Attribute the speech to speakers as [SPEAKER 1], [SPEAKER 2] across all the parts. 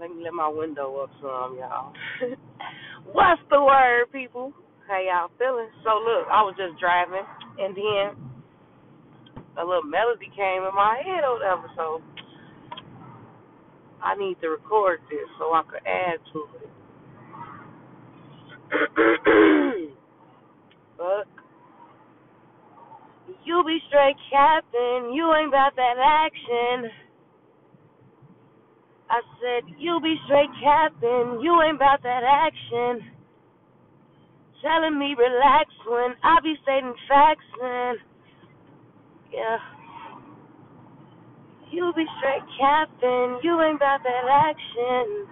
[SPEAKER 1] Let me let my window up some, y'all. What's the word, people? How y'all feeling? So look, I was just driving, and then a little melody came in my head or whatever. So I need to record this so I could add to it. but you be straight captain, you ain't about that action. I said, you be straight capping, you ain't about that action. Telling me relax when I be stating facts and yeah. You be straight capping, you ain't about that action.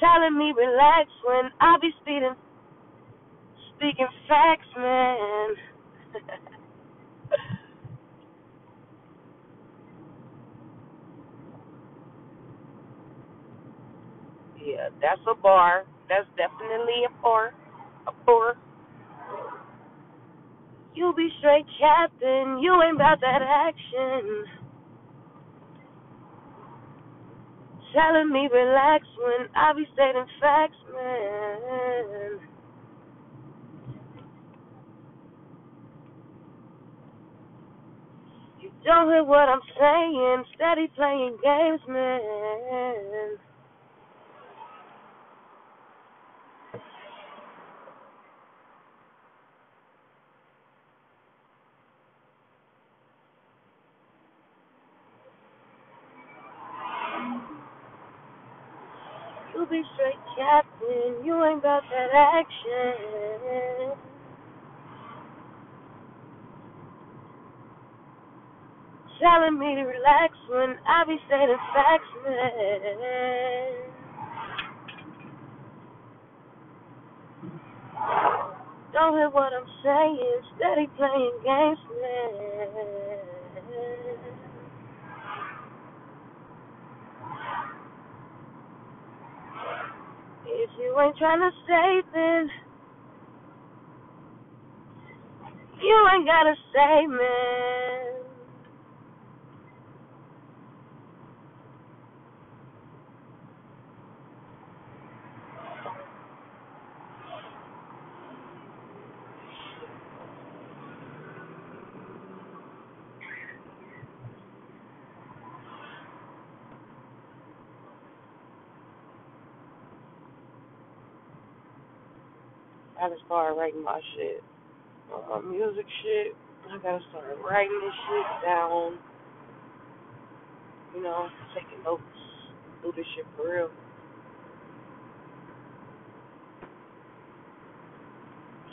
[SPEAKER 1] Telling me relax when I be speeding, speaking facts, man. yeah, that's a bar. That's definitely a bar. A bar. You be straight capping, you ain't about that action. Telling me relax when I be stating facts, man. You don't hear what I'm saying, steady playing games, man. You be straight capping, you ain't about that action. Telling me to relax when I be stating facts, man. Don't hear what I'm saying, steady playing games, man. If you ain't trying to stay, then you ain't gotta stay, man. I gotta start writing my shit. My music shit. I gotta start writing this shit down. You know, taking notes. Do this shit for real.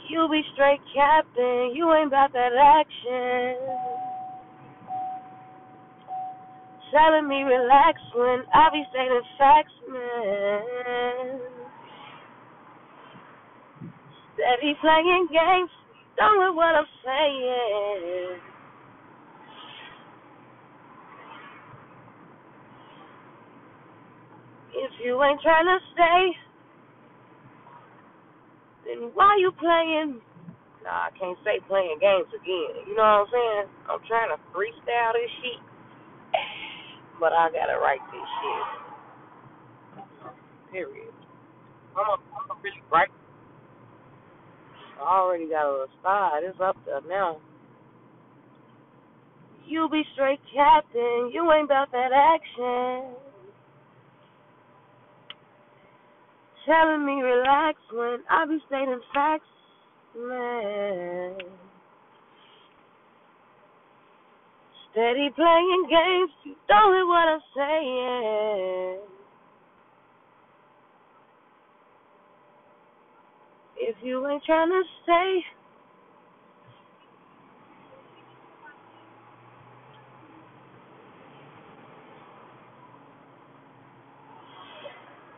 [SPEAKER 1] You be straight captain, you ain't about that action. Telling me relax when I be stating facts, man. Steady playing games, don't know what I'm saying. If you ain't trying to stay, then why you playing? Nah, I can't say playing games again. You know what I'm saying? I'm trying to freestyle this shit, but I gotta write this shit. Period. I'm a, I'm a really write. Already got a start. It's up there now. You be straight captain. You ain't about that action. Telling me relax when I be stating facts, man. Steady playing games. You don't hear what I'm saying. If you ain't trying to stay,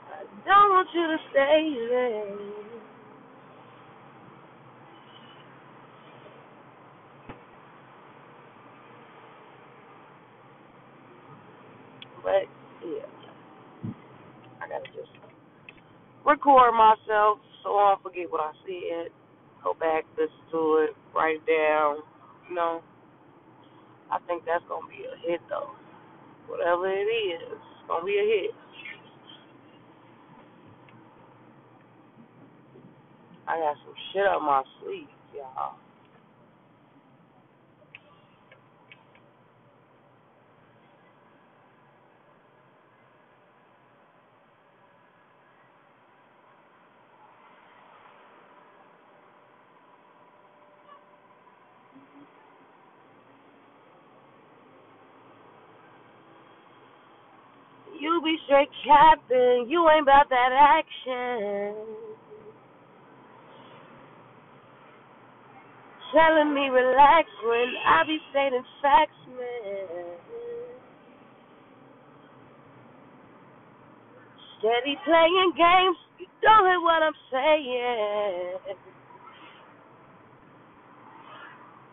[SPEAKER 1] I don't want you to stay there. But yeah, I gotta just record myself so I don't forget what I said. Go back, listen to it, write it down. You know, I think that's gonna be a hit though. Whatever it is, it's gonna be a hit. I got some shit up my sleeve, y'all. You be straight capping, you ain't about that action. Telling me relax when I be stating facts, man. Steady playing games, you don't hear what I'm saying.